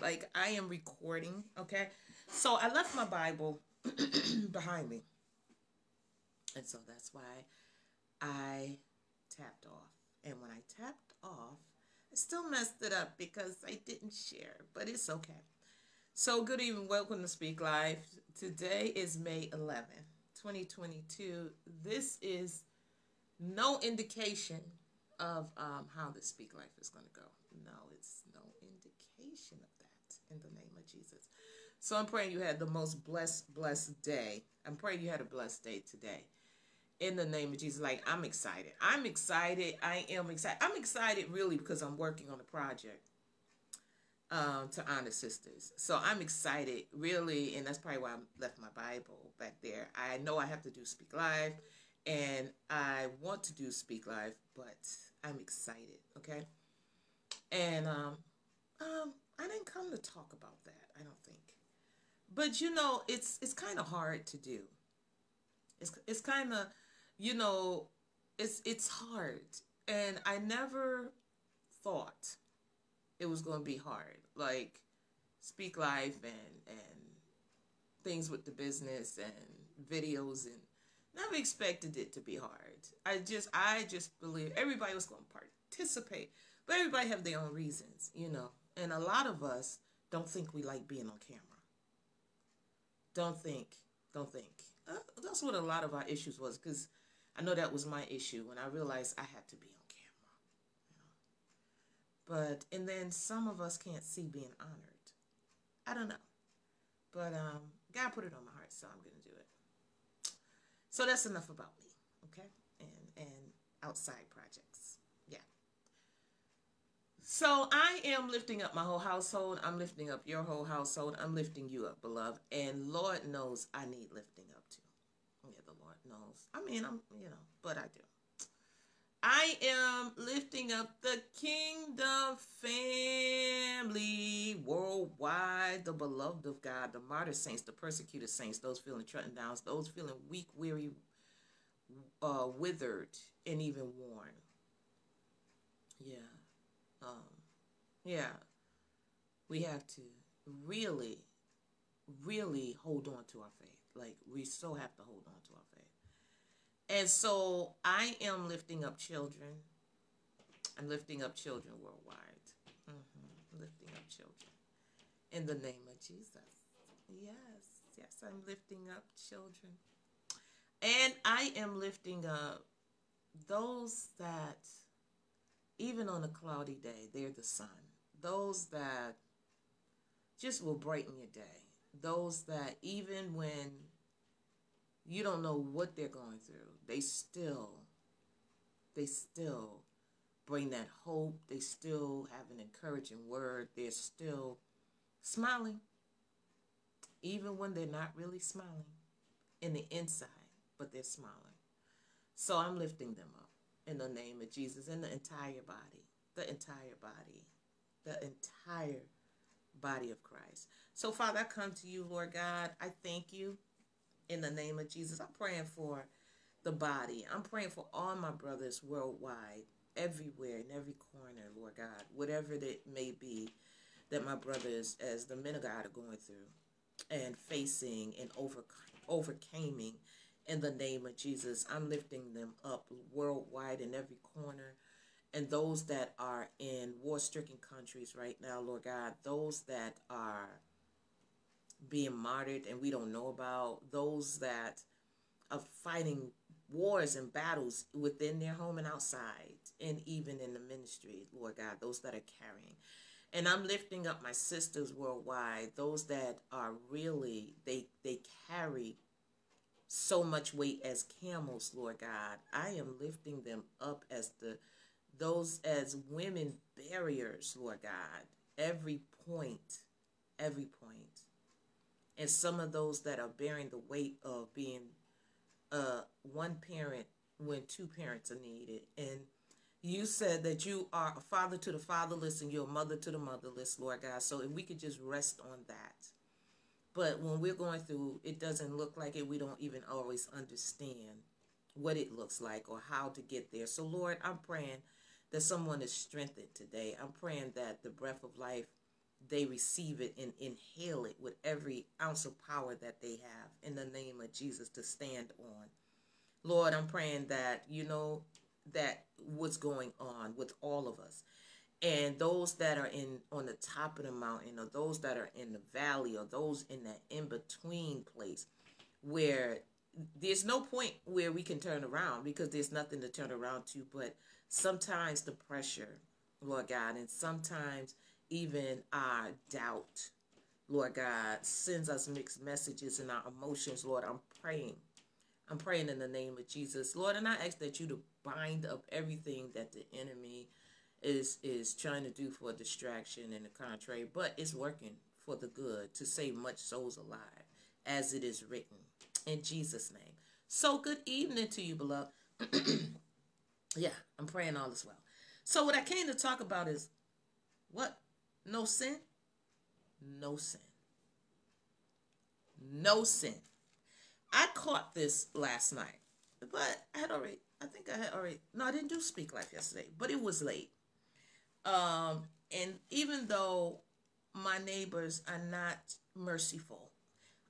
Like I am recording, okay? So I left my Bible behind me. And so that's why I tapped off. And when I tapped off, I still messed it up because I didn't share, but it's okay. So good evening, welcome to Speak Life. Today is May 11th, 2022. This is no indication of um, how the Speak Life is going to go. No, it's no indication of that in the name of Jesus. So I'm praying you had the most blessed, blessed day. I'm praying you had a blessed day today. In the name of Jesus, like I'm excited. I'm excited. I am excited. I'm excited really because I'm working on a project um, to honor sisters. So I'm excited, really, and that's probably why I left my Bible back there. I know I have to do Speak Life, and I want to do Speak Life, but I'm excited, okay? And um, um, I didn't come to talk about that, I don't think. But you know, it's it's kind of hard to do. It's it's kind of, you know, it's it's hard, and I never thought it was going to be hard. Like Speak Life and and things with the business and videos and never expected it to be hard. I just I just believe everybody was going to participate, but everybody have their own reasons, you know. And a lot of us don't think we like being on camera. Don't think, don't think. Uh, that's what a lot of our issues was because I know that was my issue when I realized I had to be on camera. You know? But and then some of us can't see being honored. I don't know, but um, God put it on my heart, so I'm gonna do it. So that's enough about me, okay? And and outside projects. So I am lifting up my whole household. I'm lifting up your whole household. I'm lifting you up, beloved. And Lord knows I need lifting up too. Yeah, the Lord knows. I mean, I'm, you know, but I do. I am lifting up the kingdom family worldwide, the beloved of God, the martyr saints, the persecuted saints, those feeling trodden down, those feeling weak, weary, uh, withered, and even worn. Yeah. Yeah. We have to really, really hold on to our faith. Like, we still have to hold on to our faith. And so I am lifting up children. I'm lifting up children worldwide. Mm-hmm. Lifting up children. In the name of Jesus. Yes, yes, I'm lifting up children. And I am lifting up those that, even on a cloudy day, they're the sun. Those that just will brighten your day. Those that, even when you don't know what they're going through, they still, they still bring that hope. They still have an encouraging word. They're still smiling, even when they're not really smiling in the inside, but they're smiling. So I'm lifting them up in the name of Jesus and the entire body, the entire body, the entire body of Christ. So, Father, I come to you, Lord God. I thank you in the name of Jesus. I'm praying for the body. I'm praying for all my brothers worldwide, everywhere, in every corner, Lord God, whatever that may be that my brothers, as the men of God, are going through and facing and over, overcoming in the name of Jesus. I'm lifting them up worldwide in every corner. And those that are in war stricken countries right now, Lord God, those that are being martyred and we don't know about, those that are fighting wars and battles within their home and outside, and even in the ministry, Lord God, those that are carrying. And I'm lifting up my sisters worldwide, those that are really, they, they carry so much weight as camels, Lord God. I am lifting them up as the those as women barriers, Lord God. Every point, every point and some of those that are bearing the weight of being uh, one parent when two parents are needed. And you said that you are a father to the fatherless and you're a mother to the motherless, Lord God. So if we could just rest on that. But when we're going through, it doesn't look like it. We don't even always understand what it looks like or how to get there. So, Lord, I'm praying that someone is strengthened today. I'm praying that the breath of life they receive it and inhale it with every ounce of power that they have in the name of Jesus to stand on. Lord, I'm praying that, you know, that what's going on with all of us and those that are in on the top of the mountain or those that are in the valley or those in that in between place where there's no point where we can turn around because there's nothing to turn around to but sometimes the pressure lord god and sometimes even our doubt lord god sends us mixed messages in our emotions lord i'm praying i'm praying in the name of jesus lord and i ask that you to bind up everything that the enemy is is trying to do for distraction and the contrary, but it's working for the good to save much souls alive, as it is written in Jesus' name. So good evening to you, beloved. yeah, I'm praying all is well. So what I came to talk about is what? No sin? No sin. No sin. I caught this last night, but I had already, I think I had already, no, I didn't do Speak Life yesterday, but it was late. Um, and even though my neighbors are not merciful,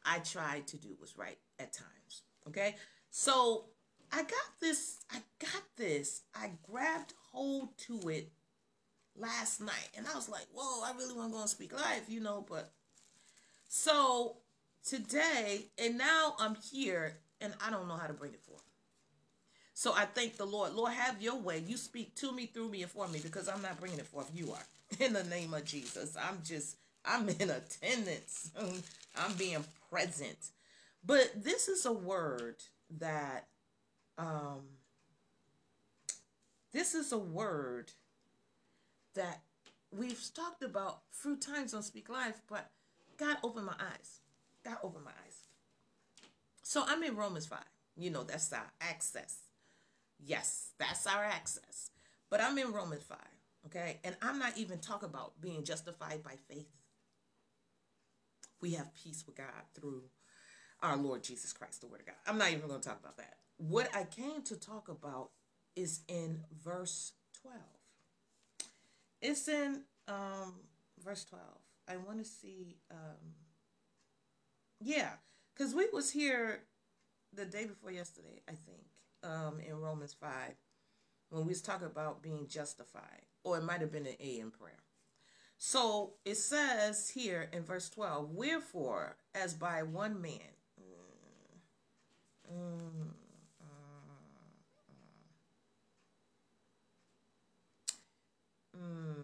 I try to do what's right at times. Okay. So I got this, I got this. I grabbed hold to it last night and I was like, whoa, I really want to go and speak live, you know, but so today, and now I'm here and I don't know how to bring it forth. So I thank the Lord. Lord, have your way. You speak to me, through me, and for me because I'm not bringing it forth. You are. In the name of Jesus. I'm just, I'm in attendance. I'm being present. But this is a word that, um, this is a word that we've talked about through times on Speak Life, but God opened my eyes. God opened my eyes. So I'm in Romans 5. You know, that's our access Yes, that's our access. But I'm in Romans 5, okay? And I'm not even talking about being justified by faith. We have peace with God through our Lord Jesus Christ, the Word of God. I'm not even going to talk about that. What I came to talk about is in verse 12. It's in um, verse 12. I want to see, um, yeah, because we was here the day before yesterday, I think um, in Romans 5 when we was talking about being justified, or it might have been an A in prayer. So it says here in verse 12, Wherefore, as by one man, mm, mm, mm,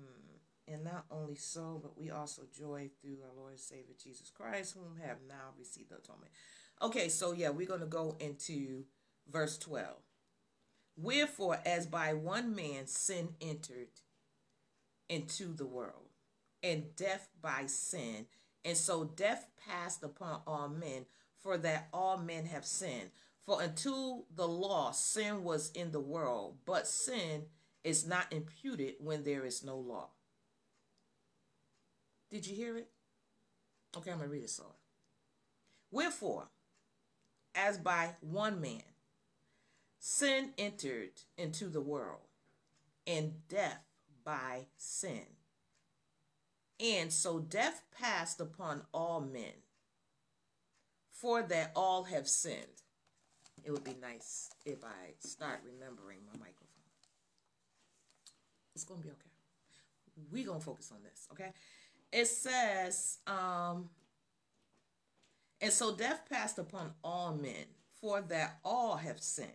and not only so, but we also joy through our Lord and Savior Jesus Christ, whom have now received the atonement. Okay, so yeah, we're going to go into verse 12. Wherefore, as by one man sin entered into the world, and death by sin, and so death passed upon all men, for that all men have sinned. For until the law, sin was in the world, but sin is not imputed when there is no law. Did you hear it? Okay, I'm going to read it slower. Wherefore, as by one man Sin entered into the world, and death by sin. And so death passed upon all men, for that all have sinned. It would be nice if I start remembering my microphone. It's going to be okay. We're going to focus on this, okay? It says, um, and so death passed upon all men, for that all have sinned.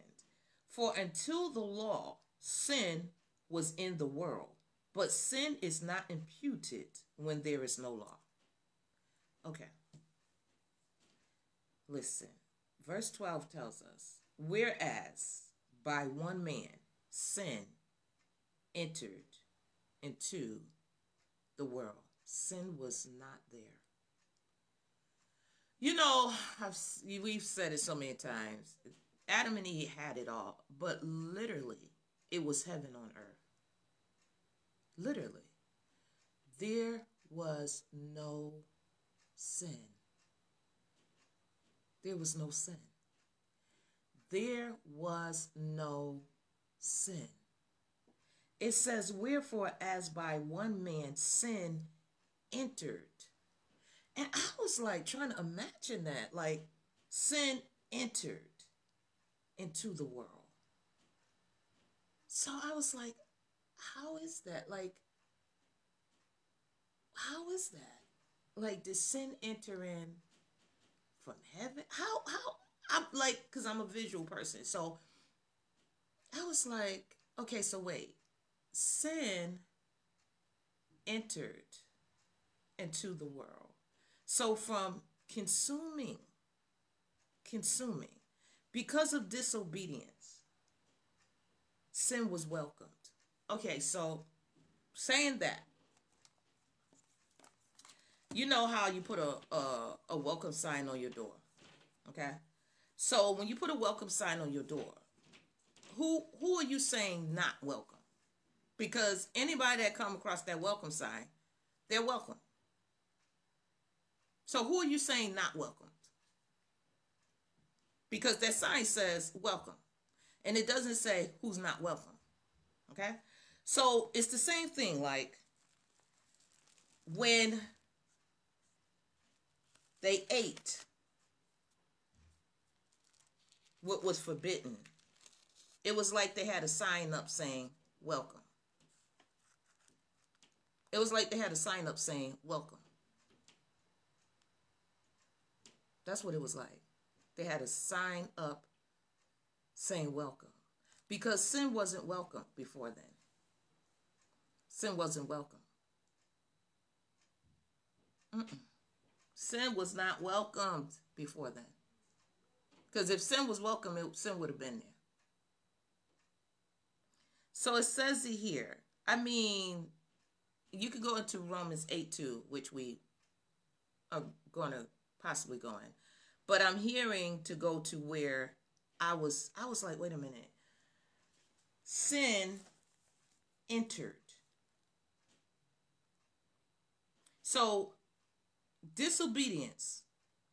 For until the law, sin was in the world, but sin is not imputed when there is no law. Okay. Listen, verse 12 tells us, whereas by one man sin entered into the world, sin was not there. You know, I've, we've said it so many times. Adam and Eve had it all, but literally, it was heaven on earth. Literally, there was no sin. There was no sin. There was no sin. It says, Wherefore, as by one man sin entered. And I was like trying to imagine that. Like sin entered into the world. So I was like, how is that? Like, how is that? Like, did sin enter in from heaven? How, how? I'm like, because I'm a visual person. So I was like, okay, so wait. Sin entered into the world. So from consuming, consuming, because of disobedience, sin was welcomed. Okay, so saying that, you know how you put a, a, a welcome sign on your door, okay? So when you put a welcome sign on your door, who who are you saying not welcome? Because anybody that come across that welcome sign, they're welcome. So who are you saying not welcomed? Because that sign says welcome. And it doesn't say who's not welcome. Okay? So it's the same thing like when they ate what was forbidden. It was like they had a sign up saying welcome. It was like they had a sign up saying welcome. That's what it was like. They had a sign up saying welcome. Because sin wasn't welcome before then. Sin wasn't welcome. Mm-mm. Sin was not welcomed before then. Because if sin was welcome, it, sin would have been there. So it says it here. I mean, you could go into Romans 8 2, which we are going to possibly go in. But I'm hearing to go to where I was I was like, wait a minute. Sin entered. So disobedience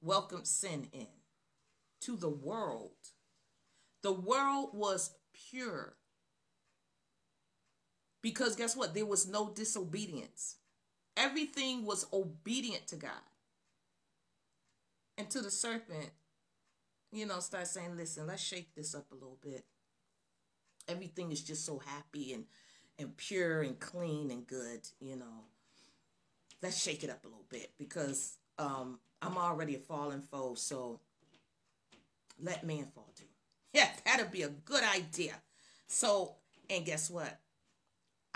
welcomed sin in to the world. The world was pure. Because guess what? There was no disobedience. Everything was obedient to God. And to the serpent, you know, start saying, listen, let's shake this up a little bit. Everything is just so happy and, and pure and clean and good, you know. Let's shake it up a little bit because um, I'm already a fallen foe, so let man fall too. Yeah, that'd be a good idea. So, and guess what?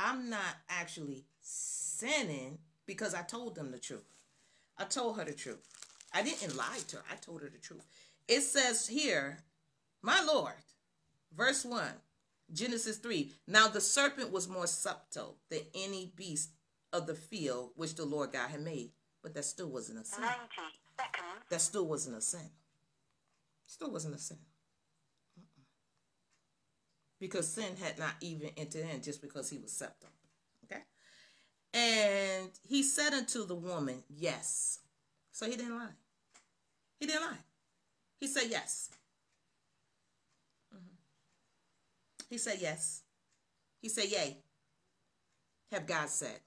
I'm not actually sinning because I told them the truth. I told her the truth. I didn't lie to her. I told her the truth. It says here, my Lord, verse 1, Genesis 3. Now the serpent was more subtle than any beast of the field which the Lord God had made. But that still wasn't a sin. 90 seconds. That still wasn't a sin. Still wasn't a sin. Because sin had not even entered in just because he was subtle. Okay? And he said unto the woman, Yes. So he didn't lie. He didn't lie. He said yes. Mm-hmm. He said yes. He said yay. Have God said.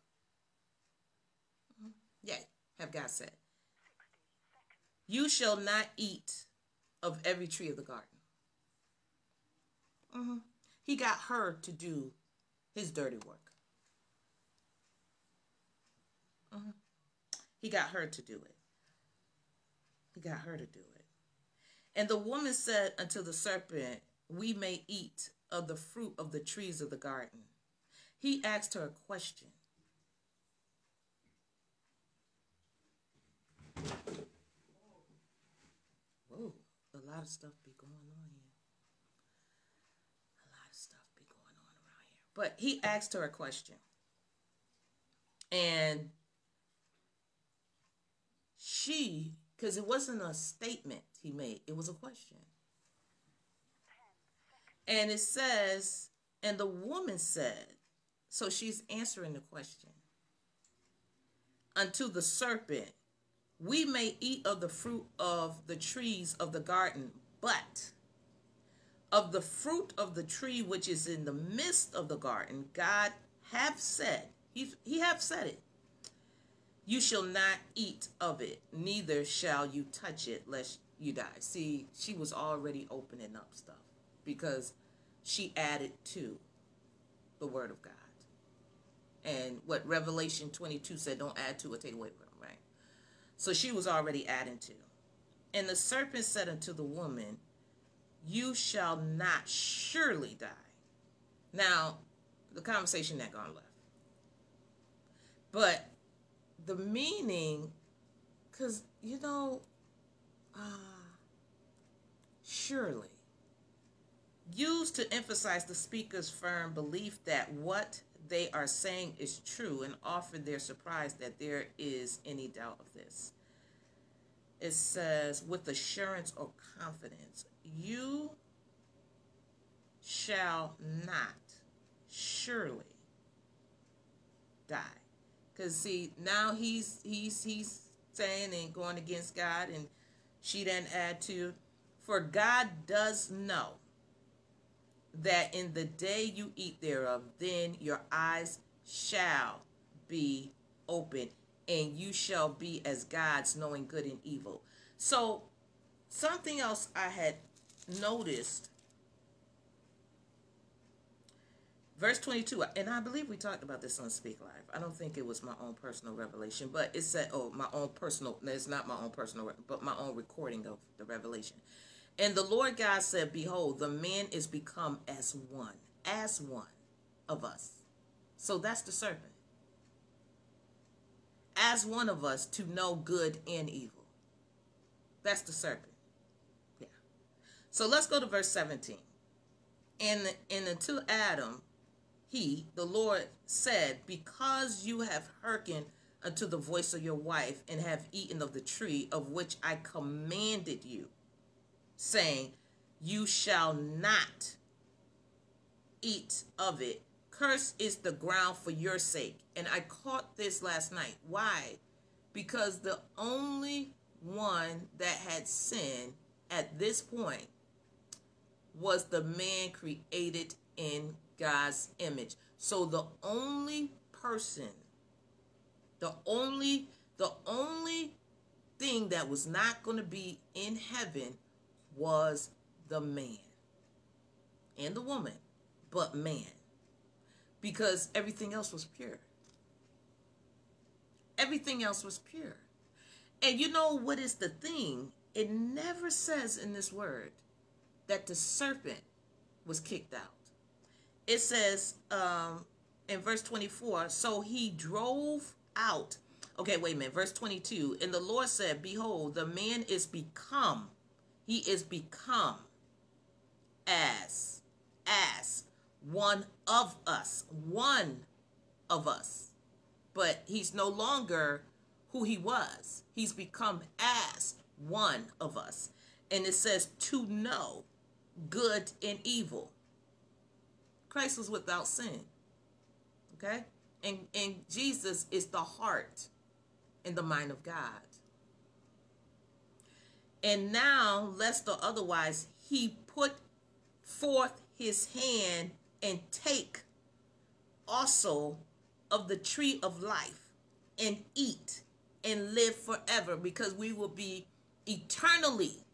Mm-hmm. Yay. Have God said. You shall not eat of every tree of the garden. Mm-hmm. He got her to do his dirty work. Mm-hmm. He got her to do it. He got her to do it. And the woman said unto the serpent, We may eat of the fruit of the trees of the garden. He asked her a question. Whoa, a lot of stuff be going on here. A lot of stuff be going on around here. But he asked her a question. And she because it wasn't a statement he made, it was a question. And it says, and the woman said, so she's answering the question. Unto the serpent, we may eat of the fruit of the trees of the garden, but of the fruit of the tree which is in the midst of the garden, God have said, he, he have said it, You shall not eat of it, neither shall you touch it, lest you die. See, she was already opening up stuff because she added to the word of God. And what Revelation 22 said, don't add to or take away from, right? So she was already adding to. And the serpent said unto the woman, You shall not surely die. Now, the conversation that gone left. But the meaning, because, you know, uh, surely, used to emphasize the speaker's firm belief that what they are saying is true and offer their surprise that there is any doubt of this. It says, with assurance or confidence, you shall not surely die. Cause see, now he's he's he's saying and going against God, and she then add to, for God does know that in the day you eat thereof, then your eyes shall be open, and you shall be as gods, knowing good and evil. So, something else I had noticed, verse 22, and I believe we talked about this on Speak Life. I don't think it was my own personal revelation, but it said, oh, my own personal, it's not my own personal, but my own recording of the revelation. And the Lord God said, Behold, the man is become as one, as one of us. So that's the serpent. As one of us to know good and evil. That's the serpent. So let's go to verse 17. And, and until Adam, he, the Lord, said, Because you have hearkened unto the voice of your wife and have eaten of the tree of which I commanded you saying, You shall not eat of it. Curse is the ground for your sake. And I caught this last night. Why? Because the only one that had sinned at this point was the man created in God's image. So the only person, the only, the only thing that was not going to be in heaven was the man and the woman, but man. Because everything else was pure. Everything else was pure. And you know what is the thing? It never says in this word that the serpent was kicked out. It says um, in verse 24, so he drove out. Okay, wait a minute. Verse 22, and the Lord said, Behold, the man is become he is become as, as one of us, one of us. But he's no longer who he was. He's become as one of us. And it says to know good and evil. Christ was without sin. Okay? And, and Jesus is the heart and the mind of God. And now, lest or otherwise, he put forth his hand and take also of the tree of life and eat and live forever because we will be eternally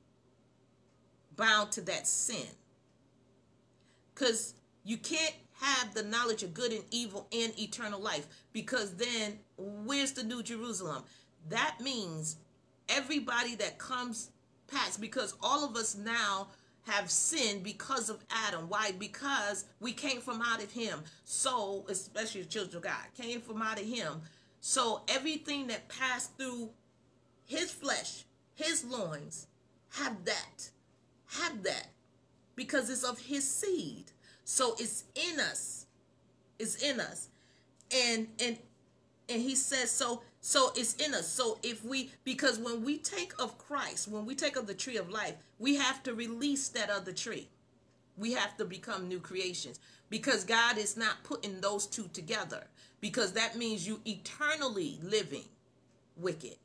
bound to that sin. Because you can't have the knowledge of good and evil and eternal life because then where's the New Jerusalem? That means everybody that comes past because all of us now have sinned because of Adam. Why? Because we came from out of him. So, especially the children of God, came from out of him. So everything that passed through his flesh, his loins, have that. Have that. Because it's of his seed. So it's in us. It's in us. And and and he says so so it's in us. So if we, because when we take of Christ, when we take of the tree of life, we have to release that other tree. We have to become new creations because God is not putting those two together because that means you eternally living wicked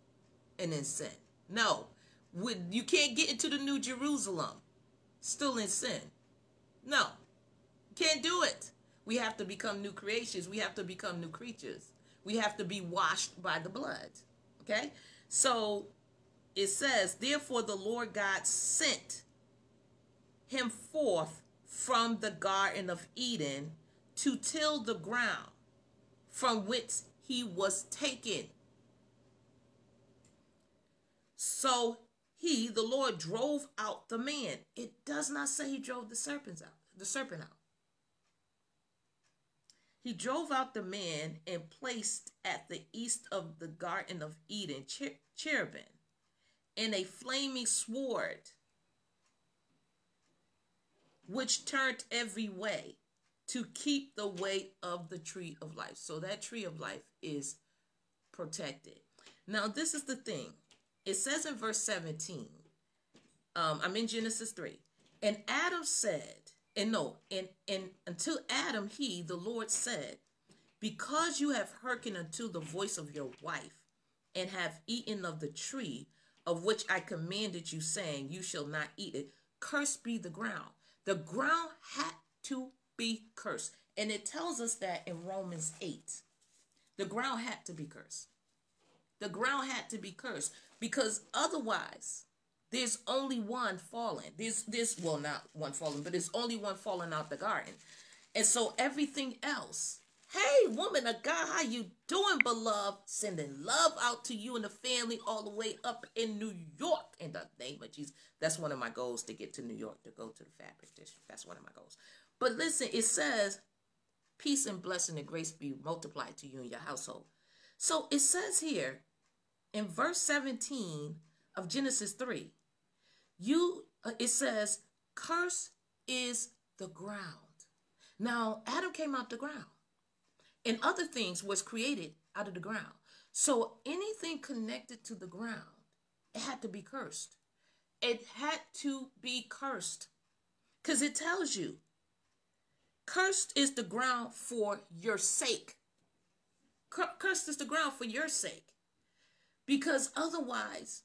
and in sin. No, you can't get into the new Jerusalem still in sin. No, can't do it. We have to become new creations. We have to become new creatures. We have to be washed by the blood. Okay? So it says, Therefore the Lord God sent him forth from the Garden of Eden to till the ground from which he was taken. So he, the Lord, drove out the man. It does not say he drove the serpents out, the serpent out. He drove out the man and placed at the east of the Garden of Eden cherubim and a flaming sword which turned every way to keep the way of the tree of life. So that tree of life is protected. Now, this is the thing. It says in verse 17, um, I'm in Genesis 3. And Adam said, and no, and, and until Adam, he, the Lord said, Because you have hearkened unto the voice of your wife, and have eaten of the tree of which I commanded you, saying, You shall not eat it, cursed be the ground. The ground had to be cursed. And it tells us that in Romans 8. The ground had to be cursed. The ground had to be cursed because otherwise there's only one fallen. There's this well not one fallen, but there's only one falling out the garden. And so everything else, hey woman of God, how you doing, beloved? Sending love out to you and the family all the way up in New York in the name of Jesus. That's one of my goals to get to New York to go to the fabric district. That's one of my goals. But listen, it says, peace and blessing and grace be multiplied to you and your household. So it says here in verse 17 of Genesis 3, you uh, it says, curse is the ground. Now, Adam came out the ground. And other things was created out of the ground. So anything connected to the ground, it had to be cursed. It had to be cursed. Because it tells you, cursed is the ground for your sake. Cursed is the ground for your sake. Because otherwise,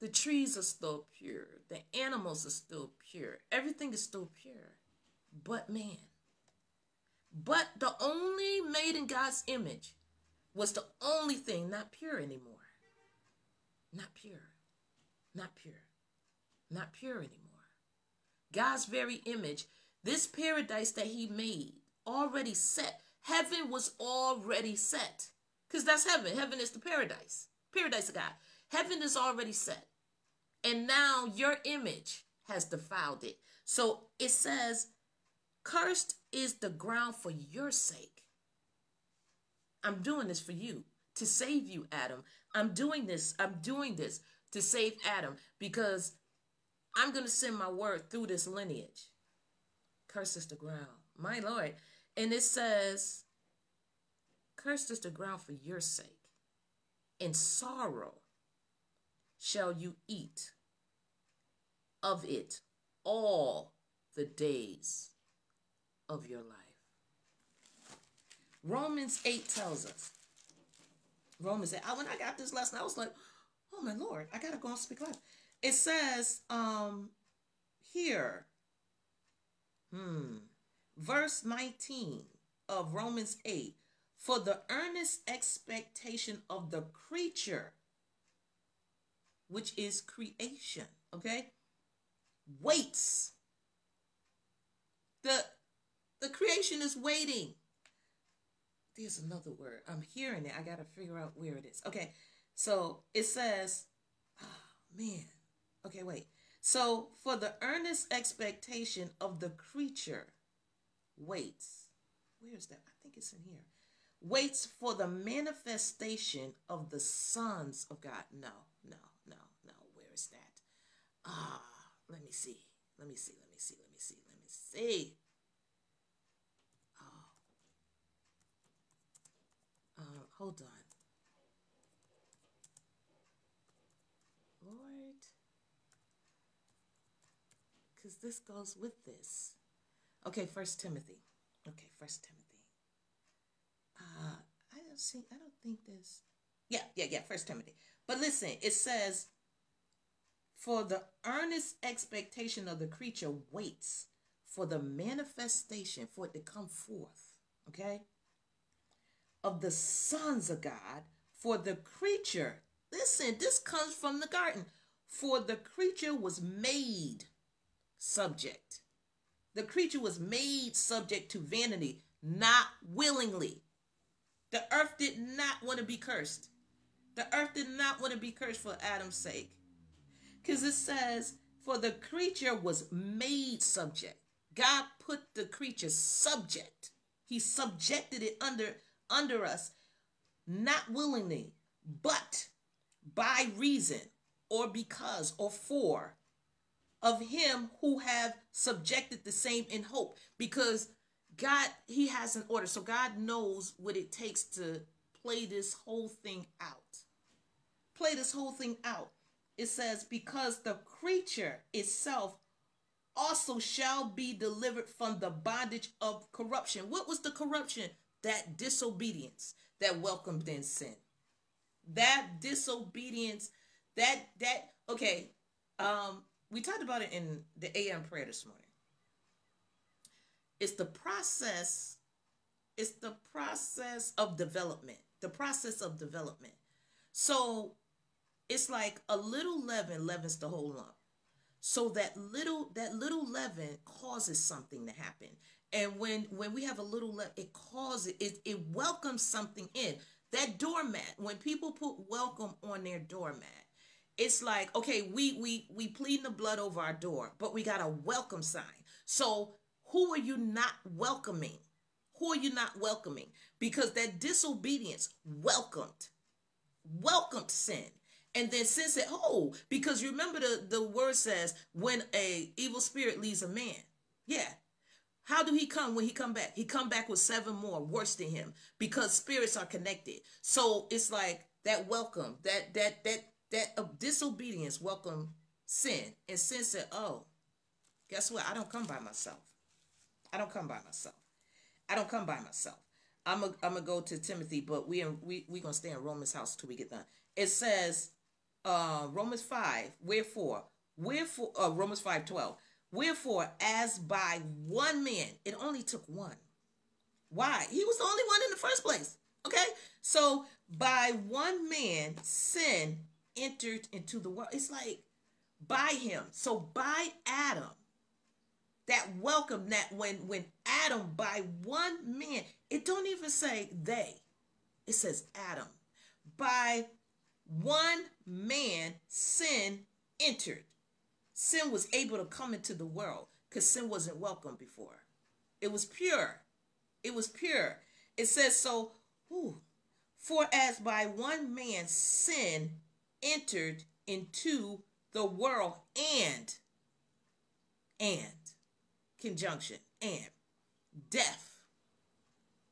the trees are still pure. The animals are still pure. Everything is still pure. But man. But the only made in God's image was the only thing not pure anymore. Not pure. Not pure. Not pure anymore. God's very image, this paradise that he made, already set. Heaven was already set. Because that's heaven. Heaven is the paradise. Paradise of God. Heaven is already set. And now your image has defiled it. So it says, Cursed is the ground for your sake. I'm doing this for you to save you, Adam. I'm doing this. I'm doing this to save Adam because I'm going to send my word through this lineage. Cursed is the ground. My Lord. And it says, Cursed is the ground for your sake. In sorrow shall you eat of it all the days of your life. Romans 8 tells us. Romans 8. When I got this lesson, I was like, oh my Lord, I gotta go and speak life. It says um here, hmm, verse 19 of Romans 8, for the earnest expectation of the creature which is creation. Okay? Waits. The the creation is waiting. There's another word. I'm hearing it. I gotta figure out where it is. Okay, so it says, oh man. Okay, wait. So for the earnest expectation of the creature waits. Where's that? I think it's in here. Waits for the manifestation of the sons of God. No, no, no, no. Where is that? Ah, let me see. Let me see. Let me see. Let me see. Let me see. Oh. Uh, hold on. Lord. Because this goes with this. Okay, First Timothy. Okay, First Timothy. Uh, I don't see. I don't think this. Yeah, yeah, yeah. First Timothy. But listen, it says for the earnest expectation of the creature waits for the manifestation, for it to come forth. Okay? of the sons of God, for the creature, listen, this comes from the garden, for the creature was made subject. The creature was made subject to vanity, not willingly. The earth did not want to be cursed. The earth did not want to be cursed for Adam's sake. Because it says, for the creature was made subject. God put the creature subject. He subjected it under under us, not willingly, but by reason or because or for of him who have subjected the same in hope because God he has an order so God knows what it takes to play this whole thing out play this whole thing out it says, because the creature itself also shall be delivered from the bondage of corruption. What was the corruption? That disobedience that welcomed in sin. That disobedience, that, that, okay, um, we talked about it in the AM prayer this morning. It's the process, it's the process of development, the process of development. So it's like a little leaven leavens the whole lump. So that little that little leaven causes something to happen. And when when we have a little leaven, it causes it it welcomes something in. That doormat, when people put welcome on their doormat, it's like, okay, we we we plead the blood over our door, but we got a welcome sign. So who are you not welcoming? Who are you not welcoming? Because that disobedience welcomed, welcomed sin. And then sin said, oh, because you remember the, the word says when a evil spirit leaves a man. Yeah. How do he come when he come back? He come back with seven more worse than him because spirits are connected. So it's like that welcome, that that that that disobedience welcome sin. And sin said, oh, guess what? I don't come by myself. I don't come by myself. I don't come by myself. I'm I'm gonna go to Timothy, but we we we gonna stay in Romans house till we get done. It says uh, Romans 5, wherefore, wherefore, uh, Romans 5 12, wherefore, as by one man, it only took one. Why? He was the only one in the first place. Okay? So, by one man, sin entered into the world. It's like by him. So, by Adam, that welcome that when when Adam by one man, it don't even say they. It says Adam. By one man, sin entered. Sin was able to come into the world because sin wasn't welcome before. It was pure. It was pure. It says so, whew, for as by one man sin entered into the world and, and, conjunction, and death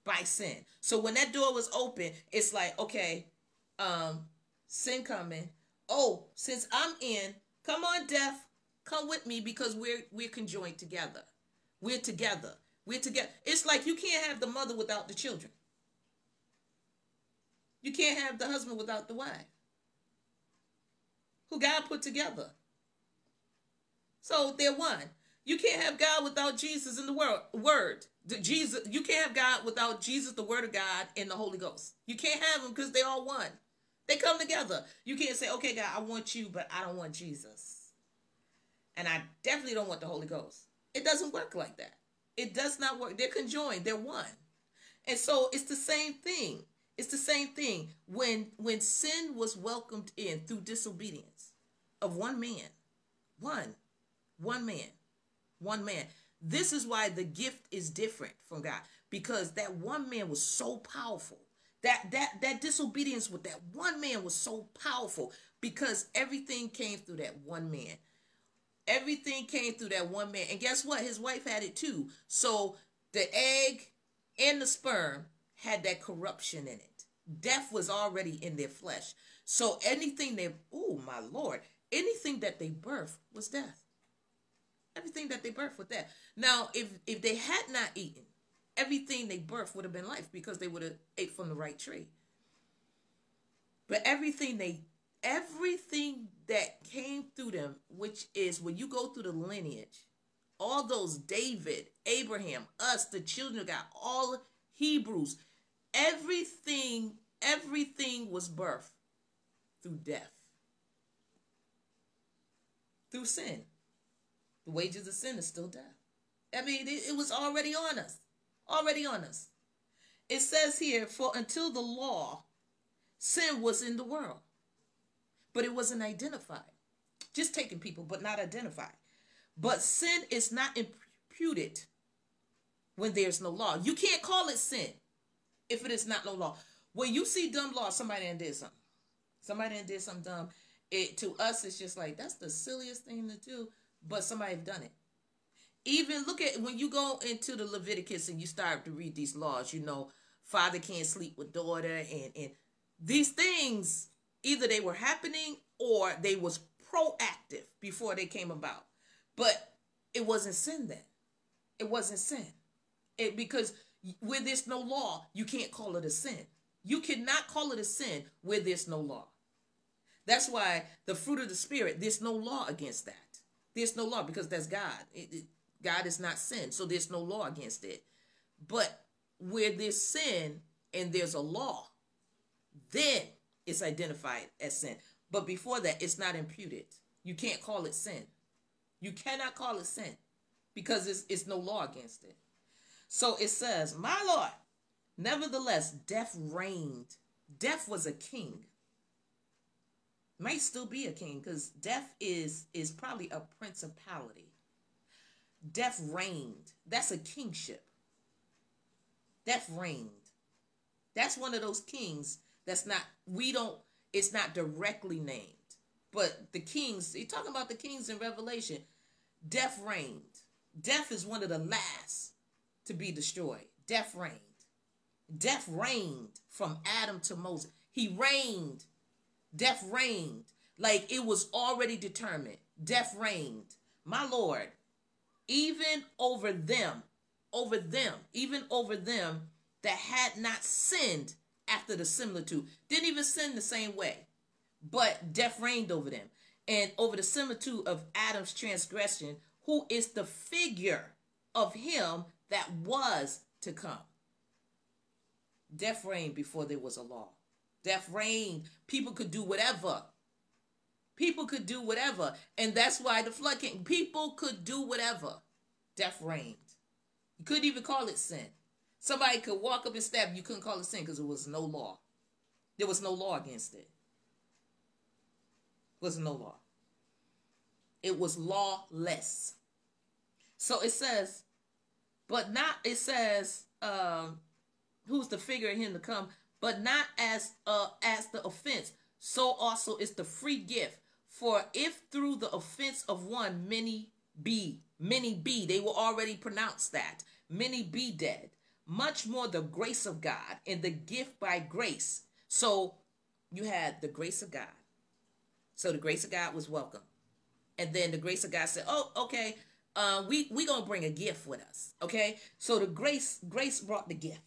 by sin. So when that door was open, it's like, okay, um, sin coming. Oh, since I'm in, come on, death, come with me because we're we're conjoined together. We're together. We're together. It's like you can't have the mother without the children. You can't have the husband without the wife. Who God put together. So they're one. You can't have God without Jesus in the world. Word. The Jesus. You can't have God without Jesus, the Word of God, and the Holy Ghost. You can't have them because they're all one. They come together. You can't say, okay, God, I want you, but I don't want Jesus. And I definitely don't want the Holy Ghost. It doesn't work like that. It does not work. They're conjoined, they're one. And so it's the same thing. It's the same thing. When when sin was welcomed in through disobedience of one man, one, one man, one man. This is why the gift is different from God because that one man was so powerful that that that disobedience with that one man was so powerful because everything came through that one man. Everything came through that one man. And guess what? His wife had it too. So the egg and the sperm had that corruption in it. Death was already in their flesh. So anything they, oh my Lord, anything that they birthed was death. Everything that they birthed was death. Now, if if they had not eaten, everything they birthed would have been life because they would have ate from the right tree. But everything they everything that came through them, which is when you go through the lineage, all those David, Abraham, us, the children of God, all Hebrews, everything, everything was birthed through death, through sin. The wages of sin is still death. I mean, it, it was already on us, already on us. It says here, for until the law, sin was in the world, but it wasn't identified. Just taking people, but not identified. But sin is not imputed when there's no law. You can't call it sin if it is not no law. When you see dumb law, somebody did something. Somebody did something dumb. It to us, it's just like that's the silliest thing to do, but somebody have done it. Even look at when you go into the Leviticus and you start to read these laws, you know, father can't sleep with daughter, and and these things either they were happening or they was proactive before they came about, but it wasn't sin then. It wasn't sin. It because where there's no law, you can't call it a sin. You cannot call it a sin where there's no law. That's why the fruit of the spirit, there's no law against that. There's no law because that's God. It, it, God is not sin, so there's no law against it. But where there's sin and there's a law, then it's identified as sin. But before that, it's not imputed. You can't call it sin. You cannot call it sin because it's, it's no law against it. So it says, My Lord, nevertheless, death reigned. Death was a king. Might still be a king because death is is probably a principality. Death reigned. That's a kingship. Death reigned. That's one of those kings that's not, we don't, it's not directly named. But the kings, you're talking about the kings in Revelation. Death reigned. Death is one of the last to be destroyed. Death reigned. Death reigned from Adam to Moses. He reigned. Death reigned. Like it was already determined. Death reigned. My Lord, even over them, over them, even over them that had not sinned after the similitude, didn't even sin the same way, but death reigned over them. And over the similitude of Adam's transgression, who is the figure of him that was to come. Death reigned before there was a law. Death reigned. People could do whatever. People could do whatever. And that's why the flood came. People could do whatever. Death reigned. You couldn't even call it sin. Somebody could walk up and stab you. Couldn't call it sin because there was no law. There was no law against it. There was no law. It was lawless. So it says, but not it says um who's the figure of him to come but not as uh as the offense. So also is the free gift. For if through the offense of one many be many be they will already pronounce that. Many be dead. Much more the grace of god and the gift by grace. So you had the grace of god. So the grace of god was welcome. And then the grace of god said oh okay uh, we we gonna bring a gift with us. Okay, so the grace grace brought the gift.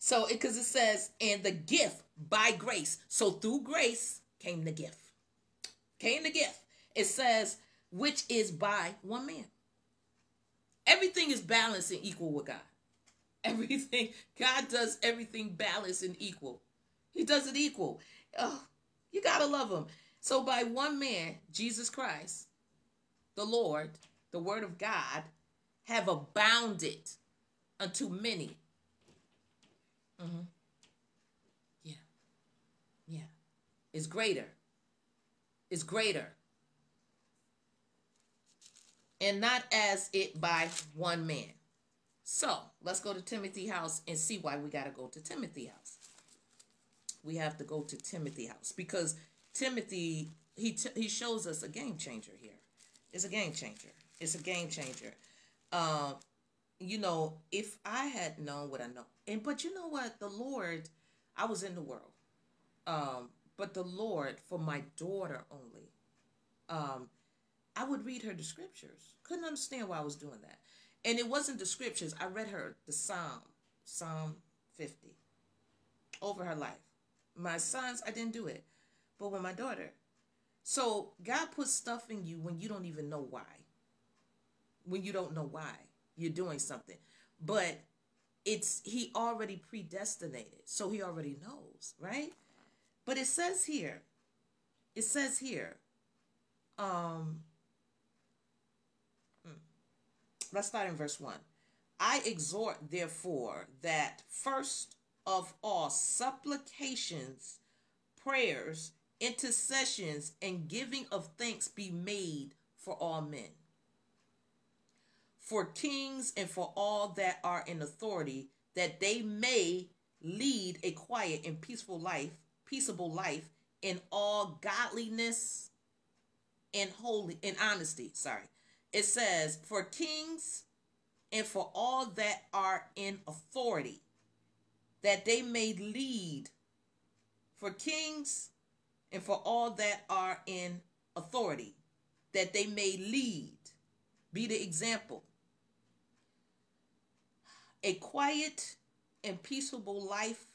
So because it, it says and the gift by grace. So through grace came the gift. Came the gift. It says which is by one man. Everything is balanced and equal with God. Everything God does everything balanced and equal. He does it equal. Oh, you gotta love him. So by one man, Jesus Christ, the Lord, the word of God, have abounded unto many. Mm-hmm. Yeah. Yeah. It's greater. Is greater. And not as it by one man. So let's go to Timothy house and see why we got to go to Timothy house. We have to go to Timothy house because Timothy he t- he shows us a game changer here. It's a game changer. It's a game changer. Um, you know, if I had known what I know, and but you know what, the Lord, I was in the world, um, but the Lord for my daughter only, um, I would read her the scriptures. Couldn't understand why I was doing that, and it wasn't the scriptures. I read her the Psalm, Psalm fifty, over her life. My sons, I didn't do it, but with my daughter, so God puts stuff in you when you don't even know why. When you don't know why you're doing something. But it's he already predestinated, so he already knows, right? But it says here, it says here, um, hmm, let's start in verse one. I exhort, therefore, that first of all supplications, prayers, intercessions, and giving of thanks be made for all men, for kings and for all that are in authority, that they may lead a quiet and peaceful life, peaceable life in all godliness and holy and honesty. Sorry. It says, for kings and for all that are in authority, that they may lead for kings and for all that are in authority, that they may lead, be the example. A quiet and peaceable life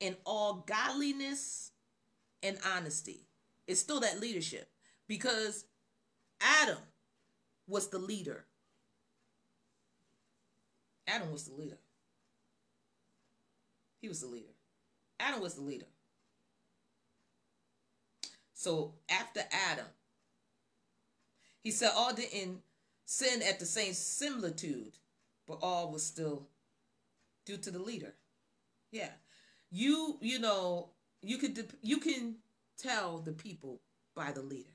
in all godliness and honesty. It's still that leadership because Adam was the leader. Adam was the leader. He was the leader. Adam was the leader. So after Adam, he said all didn't sin at the same similitude, but all was still due to the leader. Yeah. You, you know, you could you can tell the people by the leader.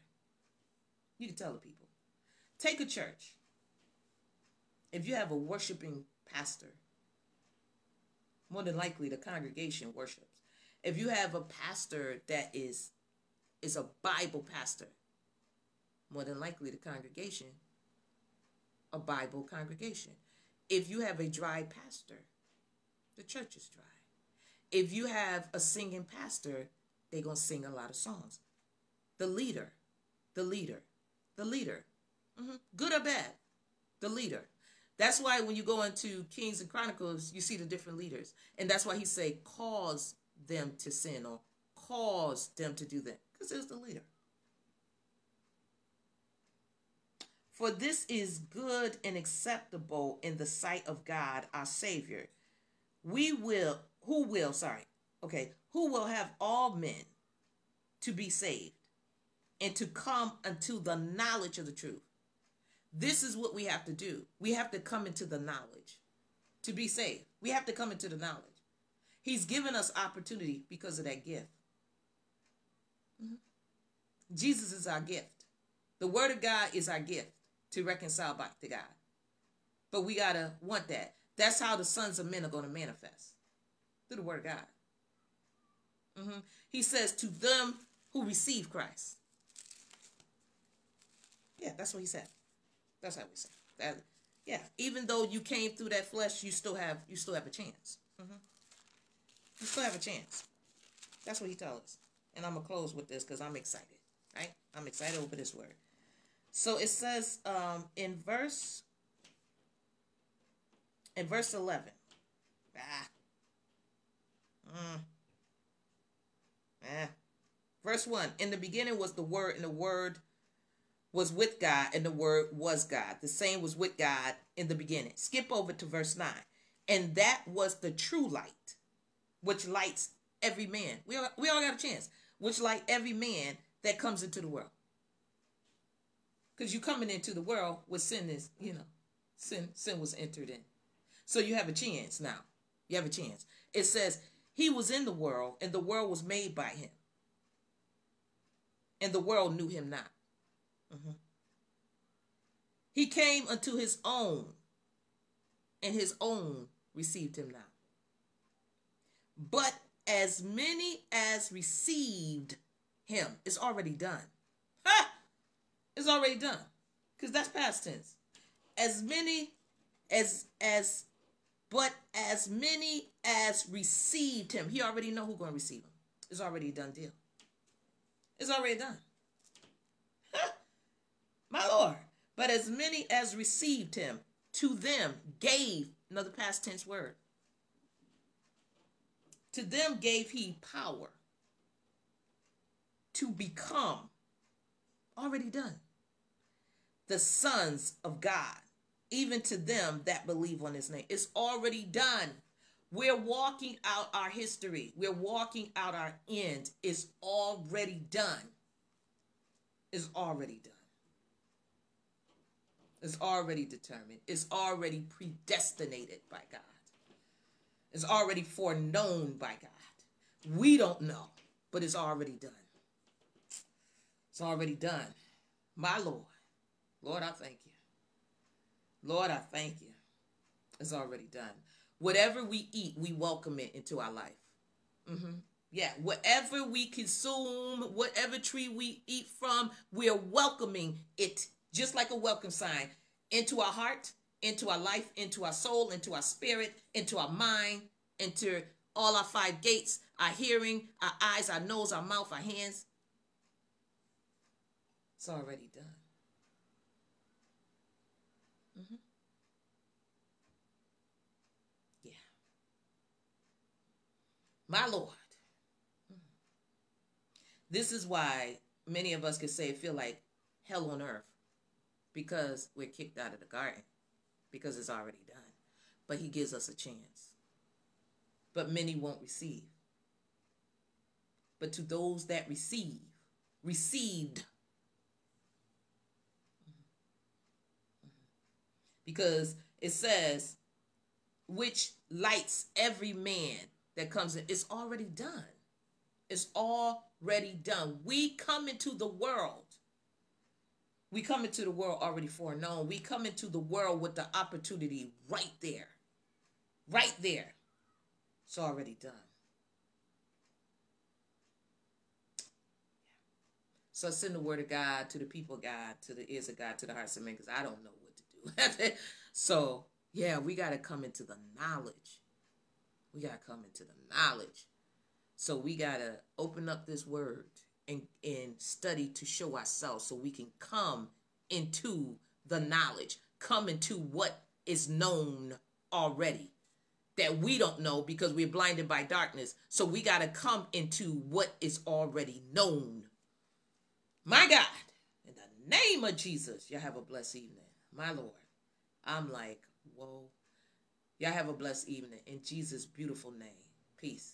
You can tell the people. Take a church. If you have a worshiping pastor, more than likely the congregation worships. If you have a pastor that is is a Bible pastor, more than likely the congregation a Bible congregation. If you have a dry pastor, the church is dry. If you have a singing pastor, they're going to sing a lot of songs. The leader, the leader, the leader, mm-hmm. good or bad, the leader. That's why when you go into Kings and Chronicles, you see the different leaders. And that's why he say, cause them to sin or cause them to do that. Because it's the leader. For this is good and acceptable in the sight of God our Savior. We will, who will, sorry, okay, who will have all men to be saved and to come unto the knowledge of the truth. This is what we have to do. We have to come into the knowledge to be saved. We have to come into the knowledge. He's given us opportunity because of that gift. Mm-hmm. Jesus is our gift. The Word of God is our gift to reconcile back to God. But we got to want that. That's how the sons of men are going to manifest through the Word of God. Mm-hmm. He says, to them who receive Christ. Yeah, that's what he said. That's how we say that. Yeah, even though you came through that flesh, you still have you still have a chance. Mm-hmm. You still have a chance. That's what he tells us. And I'm gonna close with this because I'm excited. Right? I'm excited over this word. So it says um, in verse in verse eleven. Ah. Mm. Eh. Verse 1 In the beginning was the Word, and the Word was with God, and the Word was God. The same was with God in the beginning. Skip over to verse 9. And that was the true light, which lights every man. We all, we all got a chance. Which light every man that comes into the world. Because you coming into the world with sin is, you know, sin sin was entered in. So you have a chance now. You have a chance. It says, He was in the world, and the world was made by him. And the world knew him not. Mm-hmm. He came unto his own, and his own received him not. But as many as received him, it's already done. Ha! It's already done. Because that's past tense. As many as as but as many as received him, he already know who's going to receive him. It's already a done deal. It's already done. My Lord. But as many as received him, to them gave, another past tense word, to them gave he power to become, already done, the sons of God, even to them that believe on his name. It's already done. We're walking out our history. We're walking out our end. It's already done. It's already done. It's already determined. It's already predestinated by God. It's already foreknown by God. We don't know, but it's already done. It's already done. My Lord. Lord, I thank you. Lord, I thank you. It's already done. Whatever we eat, we welcome it into our life. Mm-hmm. Yeah, whatever we consume, whatever tree we eat from, we're welcoming it just like a welcome sign into our heart, into our life, into our soul, into our spirit, into our mind, into all our five gates, our hearing, our eyes, our nose, our mouth, our hands. It's already done. Mm-hmm. Yeah. My Lord. Mm-hmm. This is why many of us could say feel like hell on earth because we're kicked out of the garden because it's already done. But he gives us a chance. But many won't receive. But to those that receive, received because it says, which lights every man that comes in. It's already done. It's already done. We come into the world. We come into the world already foreknown. We come into the world with the opportunity right there. Right there. It's already done. So send the word of God to the people of God, to the ears of God, to the hearts of men, because I don't know what to do. so yeah, we got to come into the knowledge. We got to come into the knowledge. So we got to open up this word and, and study to show ourselves so we can come into the knowledge, come into what is known already that we don't know because we're blinded by darkness. So we got to come into what is already known. My God, in the name of Jesus, y'all have a blessed evening. My Lord. I'm like, whoa. Y'all have a blessed evening in Jesus' beautiful name. Peace.